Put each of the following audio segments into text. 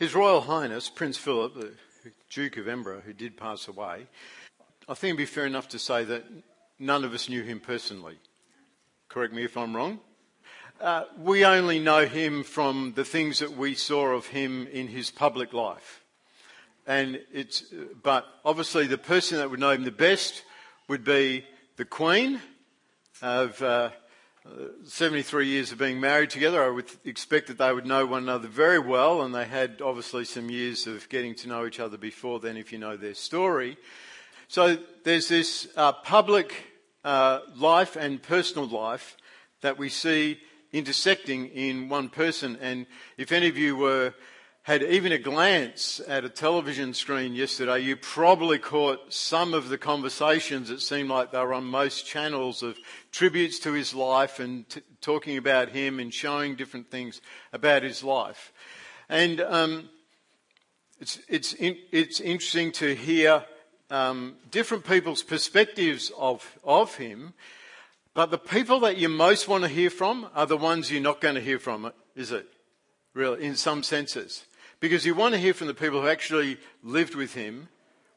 His Royal Highness, Prince Philip, the Duke of Edinburgh, who did pass away, I think it'd be fair enough to say that none of us knew him personally. Correct me if I'm wrong. Uh, we only know him from the things that we saw of him in his public life. And it's, but obviously the person that would know him the best would be the Queen of uh, 73 years of being married together. I would expect that they would know one another very well, and they had obviously some years of getting to know each other before then, if you know their story. So there's this uh, public uh, life and personal life that we see intersecting in one person. And if any of you were had even a glance at a television screen yesterday, you probably caught some of the conversations that seemed like they were on most channels of tributes to his life and t- talking about him and showing different things about his life. And um, it's, it's, in, it's interesting to hear um, different people's perspectives of, of him, but the people that you most want to hear from are the ones you're not going to hear from, is it? Really, in some senses. Because you want to hear from the people who actually lived with him,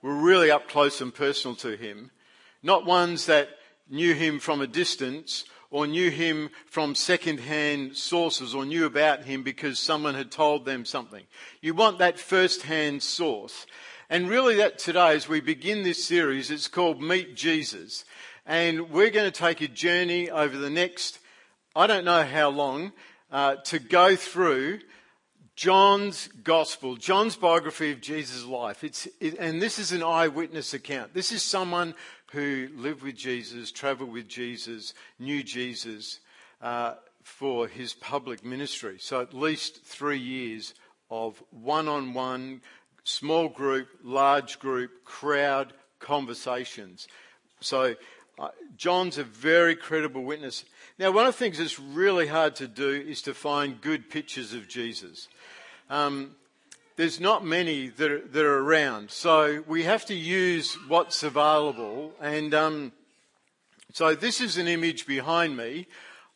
were really up close and personal to him, not ones that knew him from a distance or knew him from second-hand sources or knew about him because someone had told them something. You want that first-hand source. And really that today, as we begin this series, it's called Meet Jesus. And we're going to take a journey over the next, I don't know how long, uh, to go through John's gospel, John's biography of Jesus' life. It's, it, and this is an eyewitness account. This is someone who lived with Jesus, traveled with Jesus, knew Jesus uh, for his public ministry. So at least three years of one on one, small group, large group, crowd conversations. So John's a very credible witness. Now, one of the things that's really hard to do is to find good pictures of Jesus. Um, there's not many that are, that are, around, so we have to use what's available. And um, so this is an image behind me,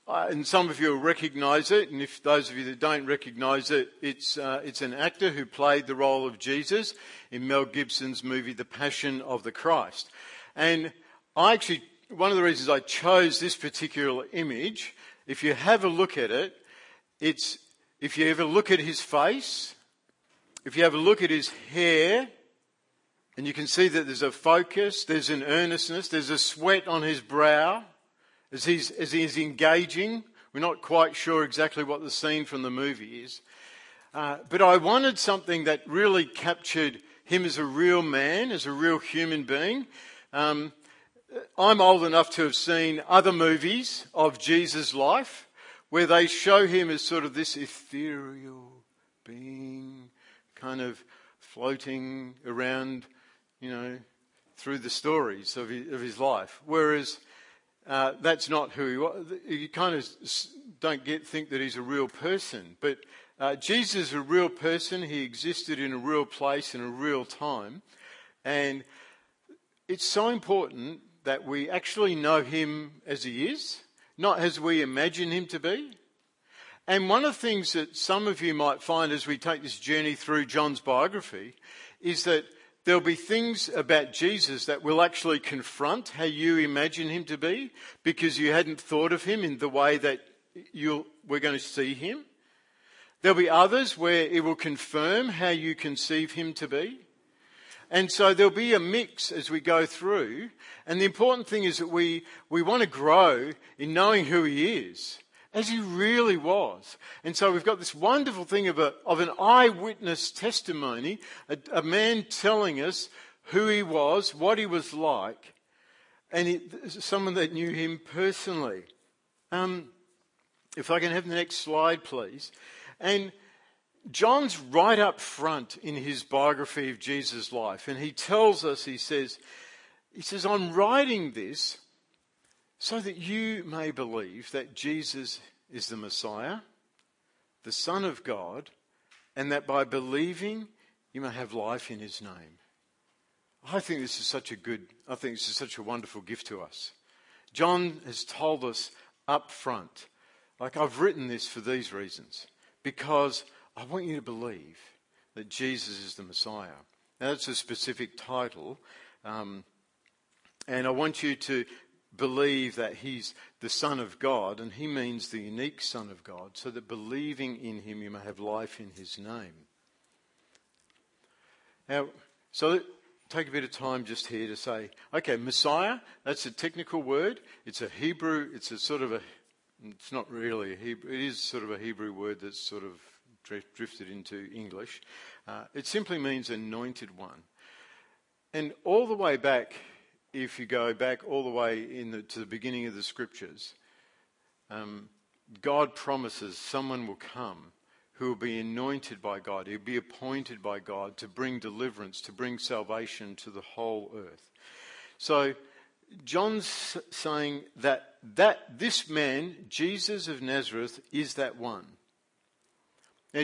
uh, and some of you will recognise it. And if those of you that don't recognise it, it's uh, it's an actor who played the role of Jesus in Mel Gibson's movie The Passion of the Christ. And I actually, one of the reasons I chose this particular image, if you have a look at it, it's, if you ever look at his face, if you have a look at his hair, and you can see that there's a focus, there's an earnestness, there's a sweat on his brow as he's, as he's engaging. We're not quite sure exactly what the scene from the movie is. Uh, but I wanted something that really captured him as a real man, as a real human being. Um, I'm old enough to have seen other movies of Jesus' life where they show him as sort of this ethereal being, kind of floating around, you know, through the stories of his, of his life. Whereas uh, that's not who he was. You kind of don't get think that he's a real person, but uh, Jesus is a real person. He existed in a real place in a real time, and it's so important that we actually know him as he is, not as we imagine him to be. And one of the things that some of you might find as we take this journey through John's biography is that there'll be things about Jesus that will actually confront how you imagine him to be because you hadn't thought of him in the way that you we're going to see him. There'll be others where it will confirm how you conceive him to be. And so there'll be a mix as we go through. And the important thing is that we, we want to grow in knowing who he is, as he really was. And so we've got this wonderful thing of, a, of an eyewitness testimony, a, a man telling us who he was, what he was like, and he, someone that knew him personally. Um, if I can have the next slide, please. And John's right up front in his biography of Jesus' life, and he tells us, he says, he says, I'm writing this so that you may believe that Jesus is the Messiah, the Son of God, and that by believing you may have life in his name. I think this is such a good, I think this is such a wonderful gift to us. John has told us up front, like I've written this for these reasons, because I want you to believe that Jesus is the Messiah. Now, that's a specific title. Um, and I want you to believe that he's the Son of God, and he means the unique Son of God, so that believing in him you may have life in his name. Now, so take a bit of time just here to say, okay, Messiah, that's a technical word. It's a Hebrew, it's a sort of a, it's not really a Hebrew, it is sort of a Hebrew word that's sort of drifted into English. Uh, it simply means anointed one. And all the way back, if you go back all the way the, to the beginning of the scriptures, um, God promises someone will come who will be anointed by God, he'll be appointed by God to bring deliverance, to bring salvation to the whole earth. So John's saying that, that this man, Jesus of Nazareth, is that one. Now,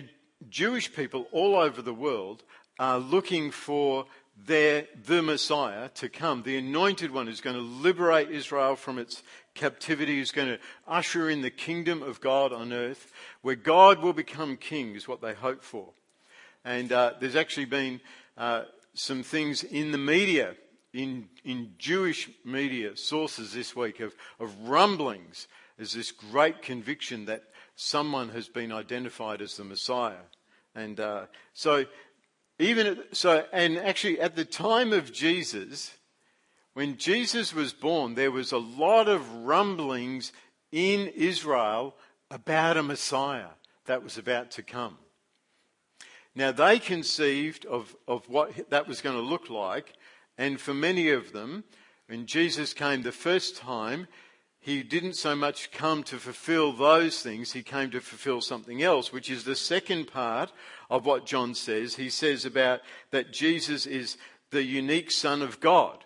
Jewish people all over the world are looking for their, the Messiah to come, the anointed one who's going to liberate Israel from its captivity, who's going to usher in the kingdom of God on earth, where God will become king, is what they hope for. And uh, there's actually been uh, some things in the media, in, in Jewish media sources this week, of, of rumblings. There's this great conviction that someone has been identified as the Messiah. And uh, so even so, and actually at the time of Jesus, when Jesus was born, there was a lot of rumblings in Israel about a Messiah that was about to come. Now they conceived of, of what that was going to look like, and for many of them, when Jesus came the first time, he didn't so much come to fulfill those things, he came to fulfill something else, which is the second part of what John says. He says about that Jesus is the unique Son of God.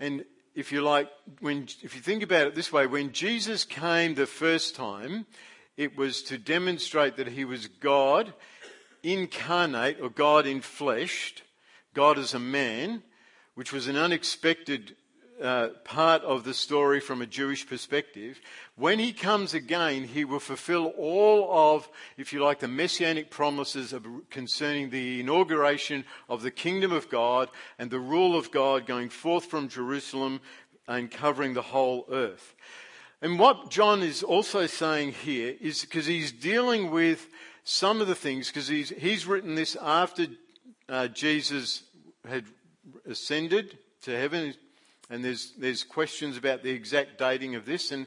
And if you like, when, if you think about it this way, when Jesus came the first time, it was to demonstrate that he was God incarnate or God in flesh, God as a man, which was an unexpected uh, part of the story from a Jewish perspective. When he comes again, he will fulfill all of, if you like, the messianic promises of, concerning the inauguration of the kingdom of God and the rule of God going forth from Jerusalem and covering the whole earth. And what John is also saying here is because he's dealing with some of the things, because he's, he's written this after uh, Jesus had ascended to heaven, and there's, there's questions about the exact dating of this. And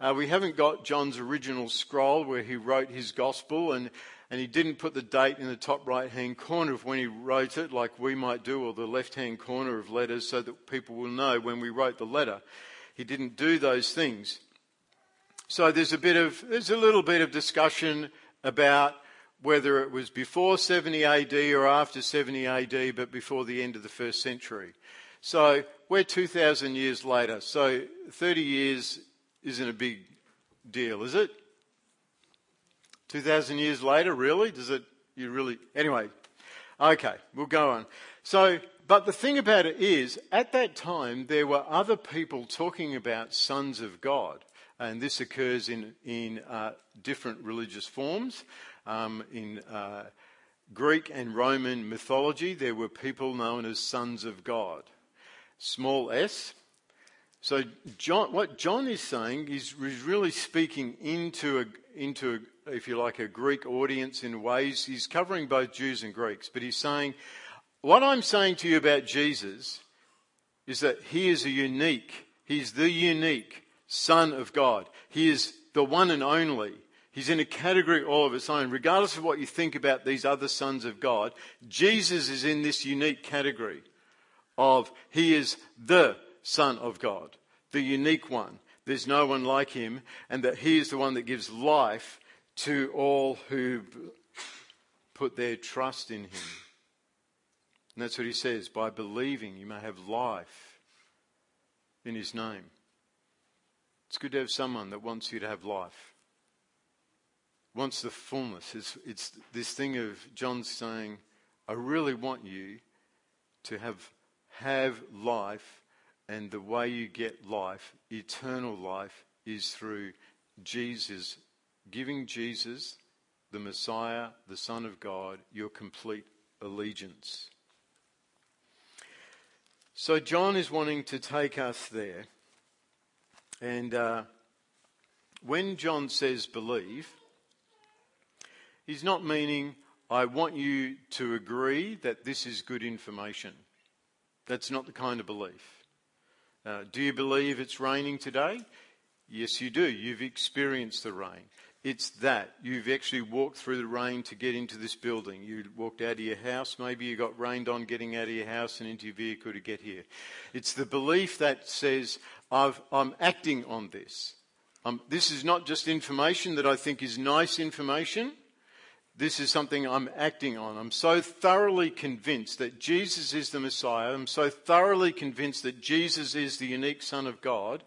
uh, we haven't got John's original scroll where he wrote his gospel, and, and he didn't put the date in the top right hand corner of when he wrote it, like we might do, or the left hand corner of letters, so that people will know when we wrote the letter. He didn't do those things. So there's a bit of, there's a little bit of discussion about whether it was before 70 AD or after 70 AD, but before the end of the first century. So we're 2,000 years later. So 30 years isn't a big deal, is it? 2,000 years later, really? Does it, you really, anyway, okay, we'll go on. So, but the thing about it is, at that time, there were other people talking about sons of God. And this occurs in, in uh, different religious forms. Um, in uh, Greek and Roman mythology, there were people known as sons of God small s. So John, what John is saying is, is really speaking into a, into a, if you like, a Greek audience in ways. He's covering both Jews and Greeks, but he's saying, what I'm saying to you about Jesus is that he is a unique, he's the unique Son of God. He is the one and only. He's in a category all of its own. Regardless of what you think about these other sons of God, Jesus is in this unique category of He is the Son of God, the unique one. There's no one like Him, and that He is the one that gives life to all who put their trust in Him. And that's what He says by believing, you may have life in His name. It's good to have someone that wants you to have life, wants the fullness. It's, it's this thing of John saying, I really want you to have have life, and the way you get life, eternal life, is through Jesus, giving Jesus, the Messiah, the Son of God, your complete allegiance. So, John is wanting to take us there. And uh, when John says believe, he's not meaning, I want you to agree that this is good information. That's not the kind of belief. Uh, do you believe it's raining today? Yes, you do. You've experienced the rain. It's that. You've actually walked through the rain to get into this building. You walked out of your house. Maybe you got rained on getting out of your house and into your vehicle to get here. It's the belief that says, i am acting on this. Um, this is not just information that I think is nice information. This is something I'm acting on. I'm so thoroughly convinced that Jesus is the Messiah. I'm so thoroughly convinced that Jesus is the unique Son of God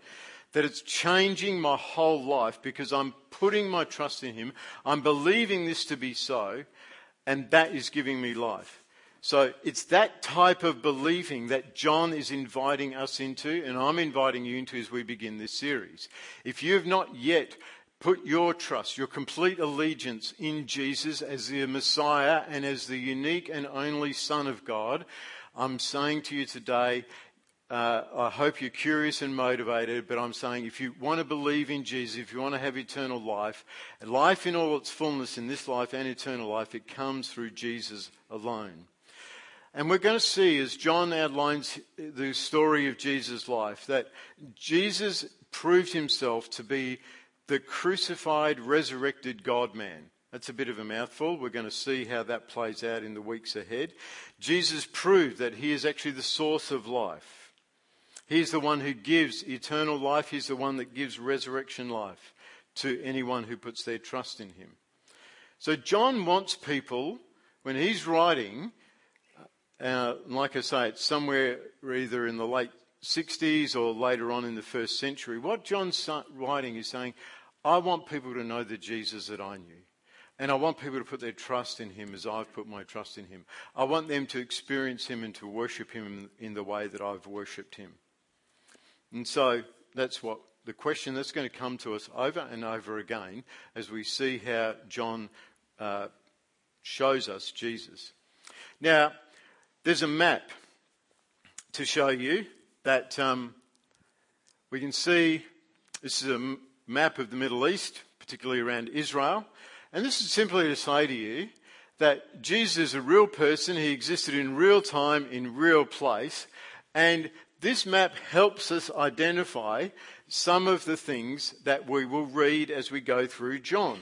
that it's changing my whole life because I'm putting my trust in Him. I'm believing this to be so, and that is giving me life. So it's that type of believing that John is inviting us into, and I'm inviting you into as we begin this series. If you have not yet put your trust, your complete allegiance in Jesus as the Messiah and as the unique and only Son of God, I'm saying to you today, uh, I hope you're curious and motivated, but I'm saying if you want to believe in Jesus, if you want to have eternal life, life in all its fullness in this life and eternal life, it comes through Jesus alone. And we're going to see as John outlines the story of Jesus' life that Jesus proved himself to be the crucified, resurrected God man. That's a bit of a mouthful. We're going to see how that plays out in the weeks ahead. Jesus proved that he is actually the source of life. He's the one who gives eternal life. He's the one that gives resurrection life to anyone who puts their trust in him. So John wants people, when he's writing, uh, like I say, it's somewhere either in the late 60s or later on in the first century. What John's writing is saying, I want people to know the Jesus that I knew. And I want people to put their trust in him as I've put my trust in him. I want them to experience him and to worship him in the way that I've worshipped him. And so that's what the question that's going to come to us over and over again as we see how John uh, shows us Jesus. Now, there's a map to show you that um, we can see this is a map of the Middle East, particularly around Israel. And this is simply to say to you that Jesus is a real person. He existed in real time, in real place. And this map helps us identify some of the things that we will read as we go through John.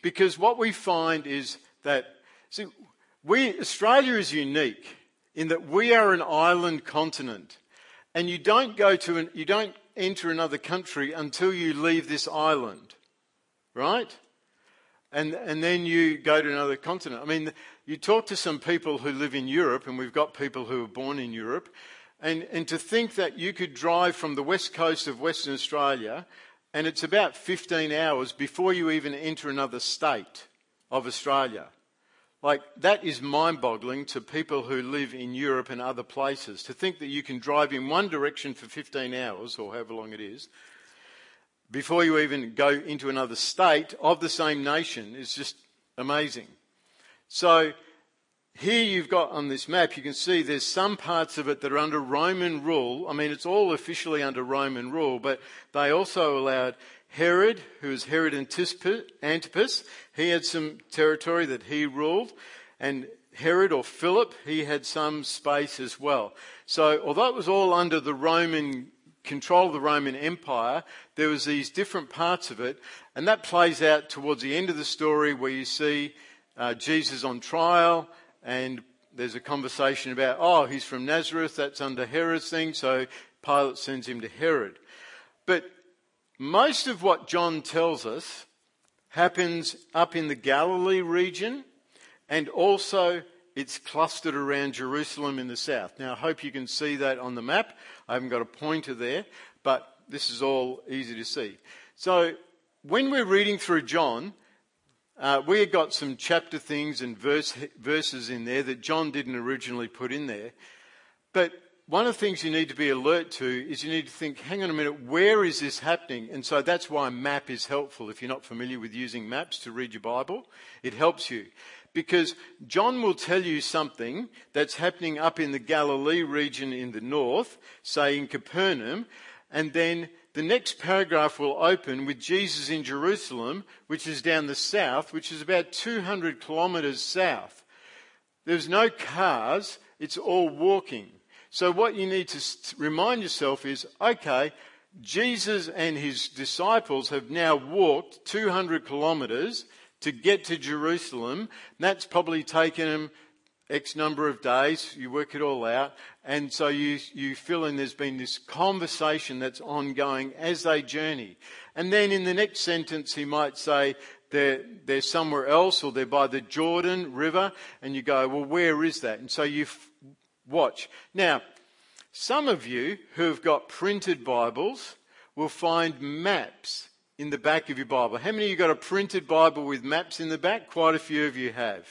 Because what we find is that, see, we, Australia is unique in that we are an island continent. And you don't go to an, you don't enter another country until you leave this island. Right? And, and then you go to another continent. I mean, you talk to some people who live in Europe, and we've got people who are born in Europe, and, and to think that you could drive from the west coast of Western Australia and it's about 15 hours before you even enter another state of Australia. Like, that is mind boggling to people who live in Europe and other places. To think that you can drive in one direction for 15 hours, or however long it is, before you even go into another state of the same nation is just amazing. So, here you've got on this map, you can see there's some parts of it that are under Roman rule. I mean, it's all officially under Roman rule, but they also allowed Herod, who was Herod Antipas, he had some territory that he ruled, and Herod or Philip, he had some space as well. So, although it was all under the Roman control of the Roman Empire, there was these different parts of it, and that plays out towards the end of the story where you see uh, Jesus on trial and there's a conversation about, oh, he's from Nazareth, that's under Herod's thing, so Pilate sends him to Herod. But most of what John tells us happens up in the Galilee region, and also it's clustered around Jerusalem in the south. Now, I hope you can see that on the map. I haven't got a pointer there, but this is all easy to see. So, when we're reading through John, uh, we have got some chapter things and verse, verses in there that John didn't originally put in there. But one of the things you need to be alert to is you need to think, hang on a minute, where is this happening? And so that's why map is helpful if you're not familiar with using maps to read your Bible. It helps you. because John will tell you something that's happening up in the Galilee region in the north, say in Capernaum, and then the next paragraph will open with Jesus in Jerusalem, which is down the south, which is about 200 kilometres south. There's no cars, it's all walking. So what you need to remind yourself is, okay, Jesus and his disciples have now walked 200 kilometres to get to Jerusalem. That's probably taken them X number of days. You work it all out. And so you, you feel in there's been this conversation that's ongoing as they journey. And then in the next sentence, he might say, they're, they're somewhere else or they're by the Jordan River. And you go, well, where is that? And so you watch. Now, some of you who have got printed Bibles will find maps in the back of your Bible. How many of you got a printed Bible with maps in the back? Quite a few of you have,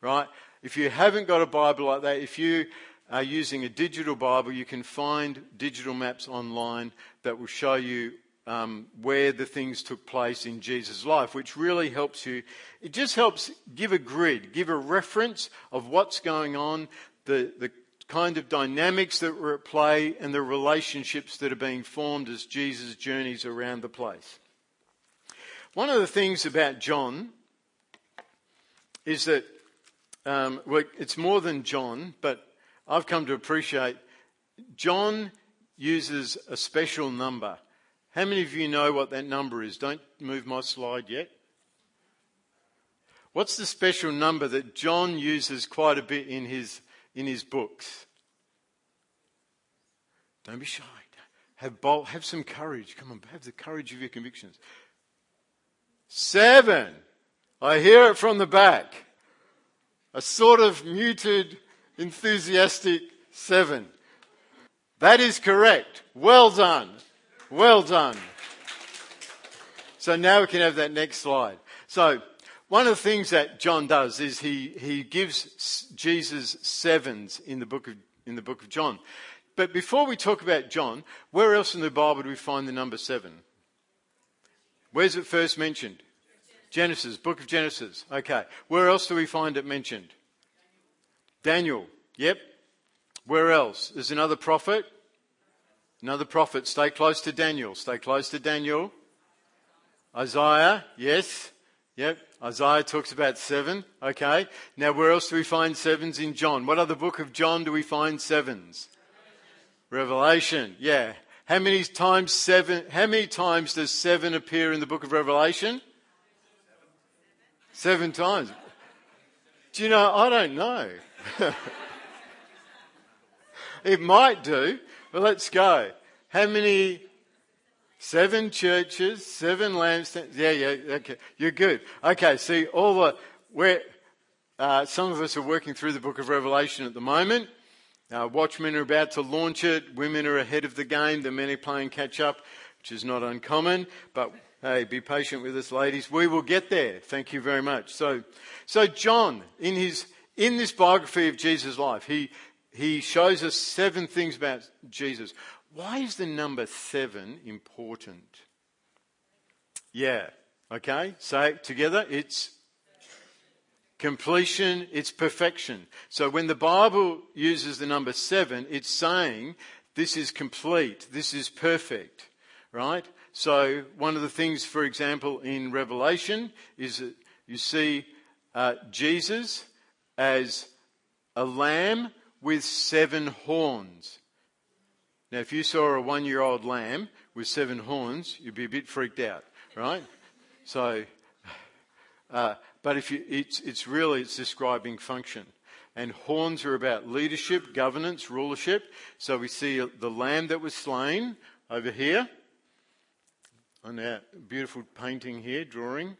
right? If you haven't got a Bible like that, if you are using a digital Bible, you can find digital maps online that will show you um, where the things took place in Jesus' life, which really helps you. It just helps give a grid, give a reference of what's going on, the, the kind of dynamics that were at play, and the relationships that are being formed as Jesus journeys around the place. One of the things about John is that, um, well, it's more than John, but I've come to appreciate John uses a special number. How many of you know what that number is? Don't move my slide yet. What's the special number that John uses quite a bit in his, in his books? Don't be shy. Have, bold, have some courage. Come on, have the courage of your convictions. Seven. I hear it from the back. A sort of muted, enthusiastic seven. That is correct. Well done. Well done. So now we can have that next slide. So one of the things that John does is he, he gives Jesus sevens in the book of, in the book of John. But before we talk about John, where else in the Bible do we find the number seven? Where's it first mentioned? Genesis, book of Genesis. Okay. Where else do we find it mentioned? Daniel. Yep. Where else? There's another prophet. Another prophet. Stay close to Daniel. Stay close to Daniel. Isaiah. Yes. Yep. Isaiah talks about seven. Okay. Now, where else do we find sevens in John? What other book of John do we find sevens? Revelation. Yeah. How many times seven, how many times does seven appear in the book of Revelation? Seven times. Do you know? I don't know. it might do, but let's go. How many? Seven churches, seven lampstands. Yeah, yeah, okay. You're good. Okay, see, all the, where, uh, some of us are working through the book of Revelation at the moment. Uh, watchmen are about to launch it. Women are ahead of the game. The men are playing catch up, which is not uncommon. But hey, be patient with us, ladies. We will get there. Thank you very much. So, so John, in his in this biography of Jesus' life, he he shows us seven things about Jesus. Why is the number seven important? Yeah. Okay. It together. It's completion, it's perfection. So when the Bible uses the number seven, it's saying this is complete, this is perfect, right? So one of the things, for example, in Revelation is that you see uh, Jesus as a lamb with seven horns. Now, if you saw a one year old lamb with seven horns, you'd be a bit freaked out, right? So, uh, but if you, it's, it's really it's describing function. And horns are about leadership, governance, rulership. So we see the lamb that was slain over here on that beautiful painting here, drawing.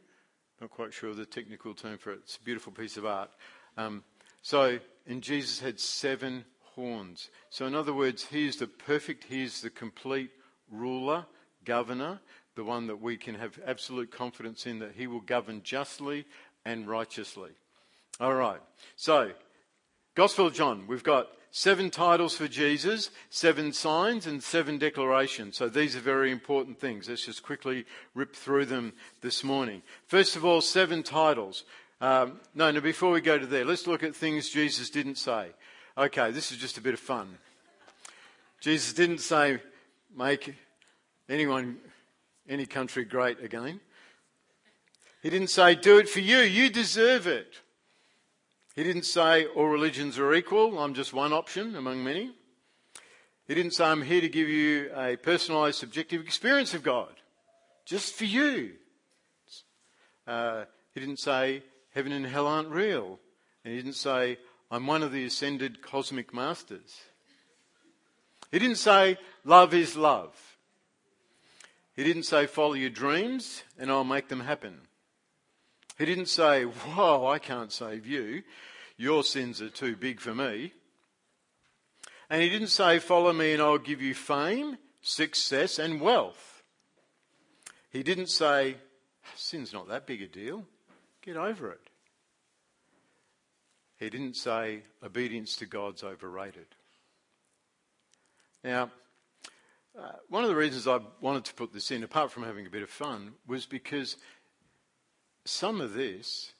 Not quite sure of the technical term for it. It's a beautiful piece of art. Um, so, and Jesus had seven horns. So, in other words, he is the perfect, he is the complete ruler, governor, the one that we can have absolute confidence in that he will govern justly and righteously. All right. So, Gospel of John, we've got seven titles for Jesus, seven signs, and seven declarations. So these are very important things. Let's just quickly rip through them this morning. First of all, seven titles. Um, no, no, before we go to there, let's look at things Jesus didn't say. Okay, this is just a bit of fun. Jesus didn't say, make anyone, any country great again. He didn't say, do it for you, you deserve it. He didn't say, all religions are equal, I'm just one option among many. He didn't say, I'm here to give you a personalised, subjective experience of God, just for you. Uh, he didn't say, heaven and hell aren't real. And he didn't say, I'm one of the ascended cosmic masters. He didn't say, love is love. He didn't say, follow your dreams and I'll make them happen. He didn't say, whoa, I can't save you. Your sins are too big for me. And he didn't say, follow me and I'll give you fame, success and wealth. He didn't say, sin's not that big a deal. Get over it. He didn't say obedience to God's overrated. Now, uh, one of the reasons I wanted to put this in, apart from having a bit of fun, was because some of this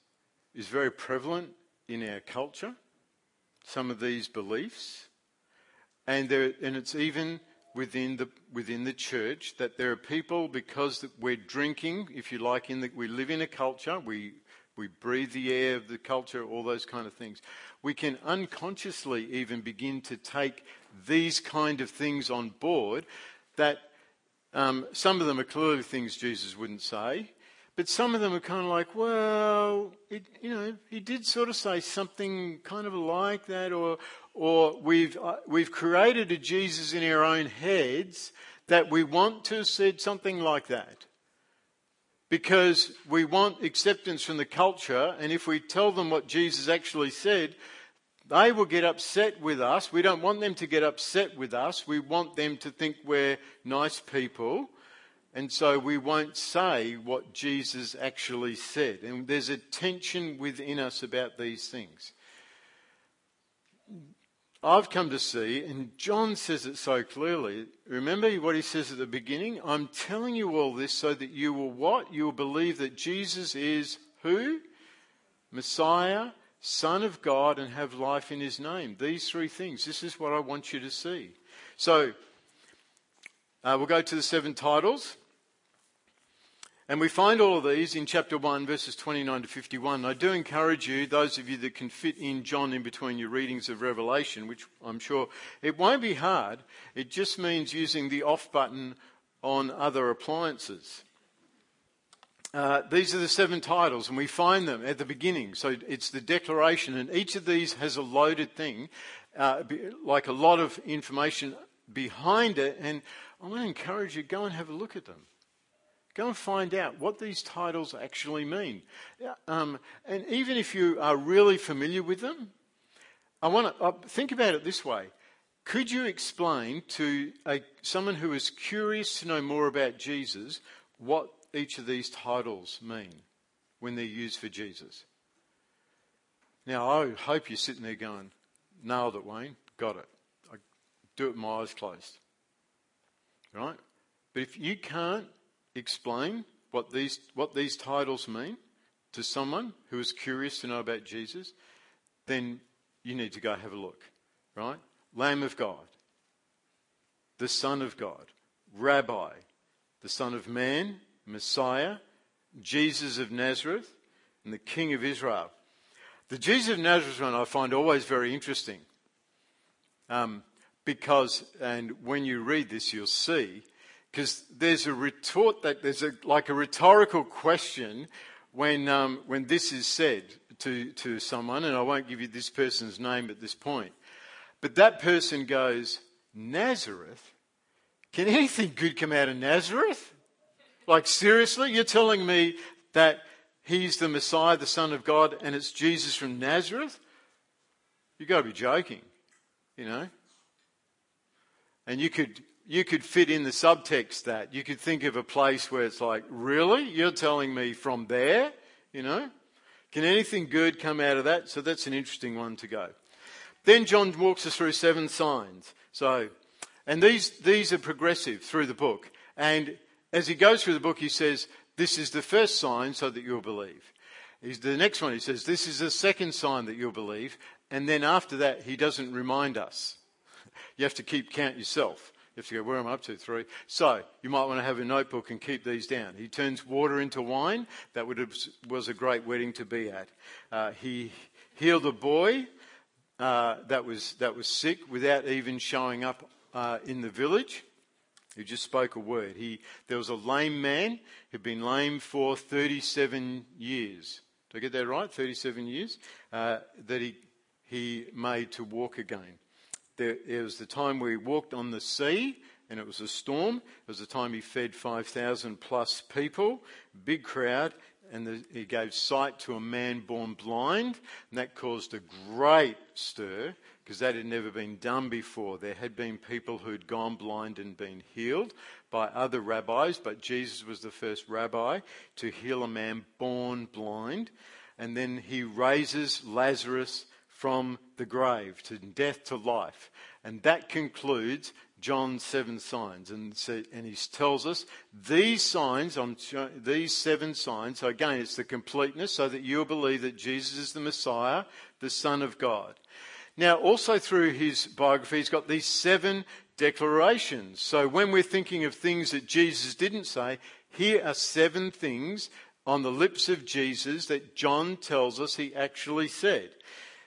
is very prevalent in our culture, some of these beliefs, and, there, and it's even within the, within the church that there are people, because we're drinking, if you like, in the, we live in a culture, we, we breathe the air of the culture, all those kind of things. We can unconsciously even begin to take these kind of things on board that um, some of them are clearly things Jesus wouldn't say, but some of them are kind of like, well, it, you know, he did sort of say something kind of like that, or, or we've, uh, we've created a Jesus in our own heads that we want to said something like that. Because we want acceptance from the culture, and if we tell them what Jesus actually said, they will get upset with us. We don't want them to get upset with us. We want them to think we're nice people. And so we won't say what Jesus actually said. And there's a tension within us about these things. I've come to see, and John says it so clearly. Remember what he says at the beginning? I'm telling you all this so that you will what? You will believe that Jesus is who? Messiah, Son of God, and have life in his name. These three things. This is what I want you to see. So, uh, we'll go to the seven titles. And we find all of these in chapter 1, verses 29 to 51. I do encourage you, those of you that can fit in John in between your readings of Revelation, which I'm sure it won't be hard, it just means using the off button on other appliances. Uh, these are the seven titles, and we find them at the beginning. So it's the declaration, and each of these has a loaded thing, uh, like a lot of information behind it. And I want to encourage you, go and have a look at them. Go and find out what these titles actually mean. Um, and even if you are really familiar with them, I want to uh, think about it this way. Could you explain to a, someone who is curious to know more about Jesus what each of these titles mean when they're used for Jesus? Now, I hope you're sitting there going, nailed it, Wayne, got it. I do it with my eyes closed. Right? But if you can't explain what these, what these titles mean to someone who is curious to know about Jesus, then you need to go have a look, right? Lamb of God, the Son of God, Rabbi, the Son of Man, Messiah, Jesus of Nazareth, and the King of Israel. The Jesus of Nazareth one I find always very interesting um, because, and when you read this, you'll see because there's a retort that there's a, like a rhetorical question when, um, when this is said to, to someone, and I won't give you this person's name at this point. But that person goes, Nazareth? Can anything good come out of Nazareth? Like, seriously? You're telling me that he's the Messiah, the Son of God, and it's Jesus from Nazareth? You've got to be joking, you know? And you could you could fit in the subtext that. You could think of a place where it's like, really? You're telling me from there? You know? Can anything good come out of that? So that's an interesting one to go. Then John walks us through seven signs. So, and these, these are progressive through the book. And as he goes through the book, he says, this is the first sign so that you'll believe. He's, the next one, he says, This is the second sign that you'll believe. And then after that, he doesn't remind us. You have to keep count yourself. You have to go, where am I up to? Three. So, you might want to have a notebook and keep these down. He turns water into wine. That would have, was a great wedding to be at. Uh, he healed a boy uh, that, was, that was sick without even showing up uh, in the village. He just spoke a word. He, there was a lame man who'd been lame for 37 years. Did I get that right? 37 years? Uh, that he, he made to walk again. There, was the time where he walked on the sea and it was a storm. It was the time he fed 5,000 plus people, big crowd, and the, he gave sight to a man born blind, and that caused a great stir because that had never been done before. There had been people who'd gone blind and been healed by other rabbis, but Jesus was the first rabbi to heal a man born blind. And then he raises Lazarus from the grave to death to life. And that concludes John's seven signs. And, so, and he tells us these signs, on these seven signs, so again, it's the completeness so that you'll believe that Jesus is the Messiah, the Son of God. Now, also through his biography, he's got these seven declarations. So when we're thinking of things that Jesus didn't say, here are seven things on the lips of Jesus that John tells us he actually said.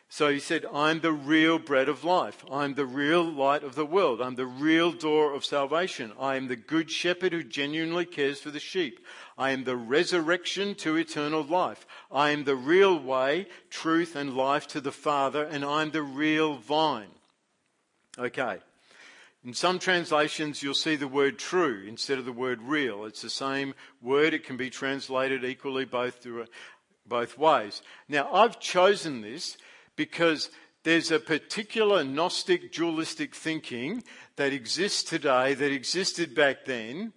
So he said, I'm the real bread of life. I'm the real light of the world. I'm the real door of salvation. I am the good shepherd who genuinely cares for the sheep. I am the resurrection to eternal life. I am the real way, truth, and life to the Father, and I'm the real vine. Okay. In some translations, you'll see the word true instead of the word real. It's the same word. It can be translated equally both, both ways. Now, I've chosen this because there's a particular Gnostic dualistic thinking that exists today that existed back then,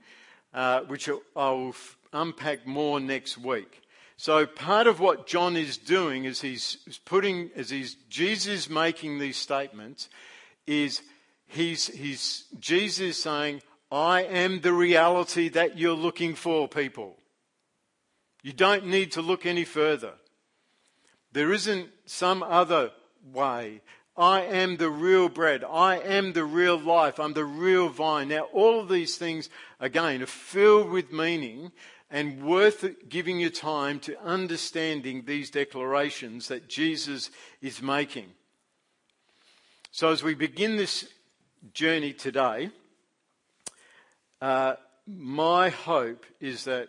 uh, which I'll unpack more next week. So part of what John is doing is he's putting, as he's, Jesus making these statements, is he's, he's, Jesus saying, I am the reality that you're looking for, people. You don't need to look any further. There isn't some other way. I am the real bread. I am the real life. I'm the real vine. Now, all of these things, again, are filled with meaning and worth giving your time to understanding these declarations that Jesus is making. So, as we begin this journey today, uh, my hope is that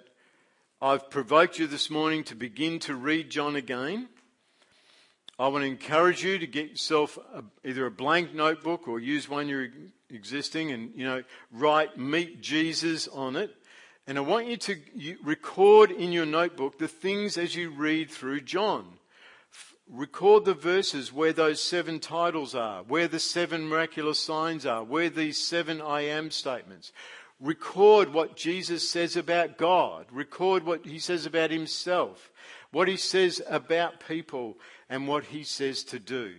I've provoked you this morning to begin to read John again. I want to encourage you to get yourself a, either a blank notebook or use one you're existing and, you know, write Meet Jesus on it and I want you to record in your notebook the things as you read through John. Record the verses where those seven titles are, where the seven miraculous signs are, where these seven I am statements. Record what Jesus says about God. Record what he says about himself, what he says about people, and what he says to do.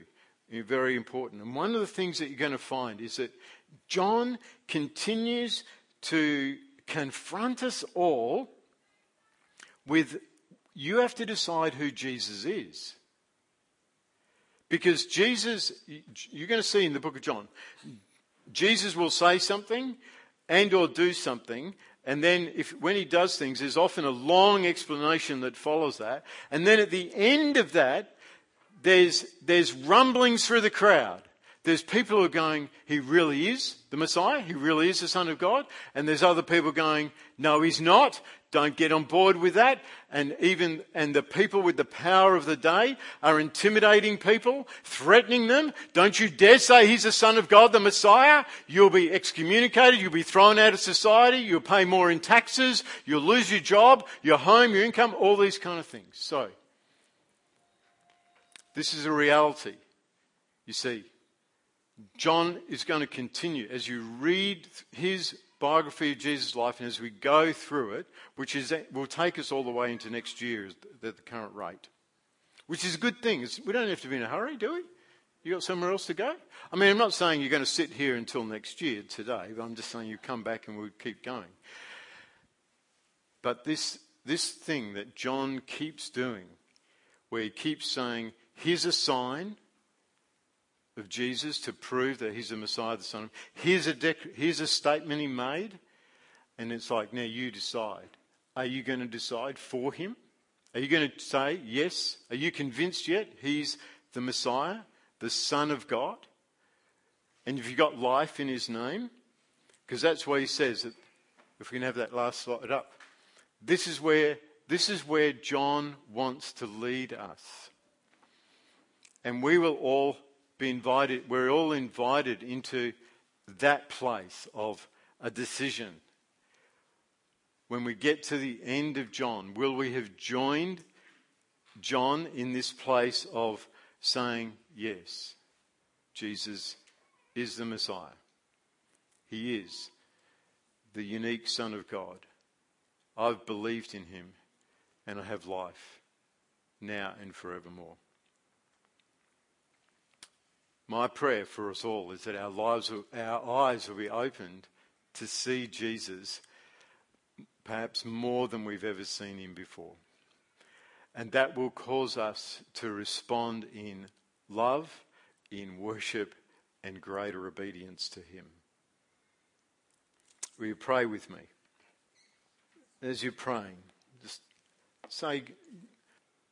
Very important. And one of the things that you're going to find is that John continues to confront us all with you have to decide who Jesus is. Because Jesus, you're going to see in the book of John, Jesus will say something and or do something, and then if, when he does things, there's often a long explanation that follows that. And then at the end of that, there's, there's rumblings through the crowd. There's people who are going, he really is the Messiah. He really is the Son of God. And there's other people going, no, he's not. Don't get on board with that. And even, and the people with the power of the day are intimidating people, threatening them. Don't you dare say he's the Son of God, the Messiah. You'll be excommunicated. You'll be thrown out of society. You'll pay more in taxes. You'll lose your job, your home, your income, all these kind of things. So, this is a reality. You see, John is going to continue as you read his biography of Jesus' life and as we go through it, which is, will take us all the way into next year at the current rate. Which is a good thing. We don't have to be in a hurry, do we? You got somewhere else to go? I mean, I'm not saying you're going to sit here until next year today, but I'm just saying you come back and we'll keep going. But this, this thing that John keeps doing where he keeps saying, Here's a sign of Jesus to prove that he's the Messiah, the Son of Here's a, dec- here's a statement he made. And it's like, now you decide. Are you going to decide for him? Are you going to say, yes? Are you convinced yet he's the Messiah, the Son of God? And have you've got life in his name? Because that's why he says that, if we can have that last slide up. This is where, this is where John wants to lead us. And we will all be invited, we're all invited into that place of a decision. When we get to the end of John, will we have joined John in this place of saying, Yes, Jesus is the Messiah? He is the unique Son of God. I've believed in him and I have life now and forevermore. My prayer for us all is that our lives, our eyes will be opened to see Jesus perhaps more than we've ever seen him before. And that will cause us to respond in love, in worship, and greater obedience to him. Will you pray with me? As you're praying, just say,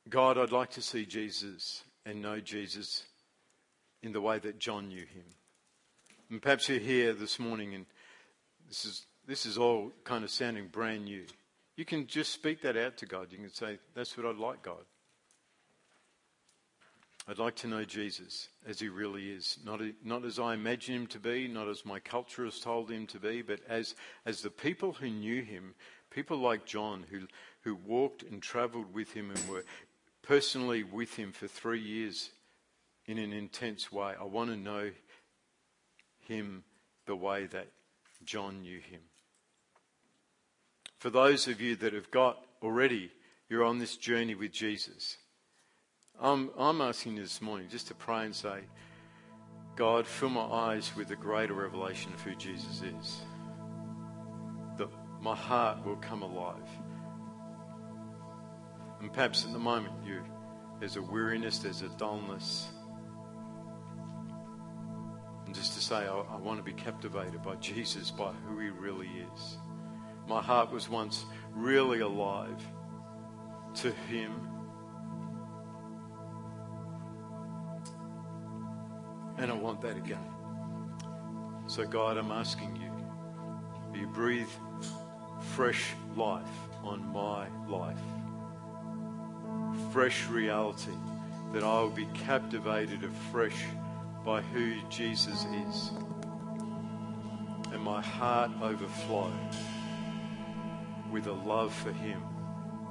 God, I'd like to see Jesus and know Jesus in the way that John knew him. And perhaps you're here this morning and this is, this is all kind of sounding brand new. You can just speak that out to God. You can say, That's what I'd like, God. I'd like to know Jesus as he really is. Not, not as I imagine him to be, not as my culture has told him to be, but as, as the people who knew him, people like John who, who walked and travelled with him and were personally with him for three years in an intense way. I want to know him the way that John knew him. For those of you that have got already, you're on this journey with Jesus. I'm, I'm asking you this morning just to pray and say, God, fill my eyes with a greater revelation of who Jesus is. That my heart will come alive. And perhaps at the moment you there's a weariness, there's a dullness. Say, I, I want to be captivated by Jesus, by who he really is. My heart was once really alive to him. And I want that again. So, God, I'm asking you, you breathe fresh life on my life, fresh reality, that I will be captivated afresh by who Jesus is. And my heart overflow with a love for Him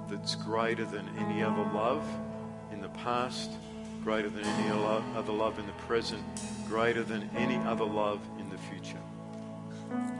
that's greater than any other love in the past, greater than any other love in the present, greater than any other love in the future.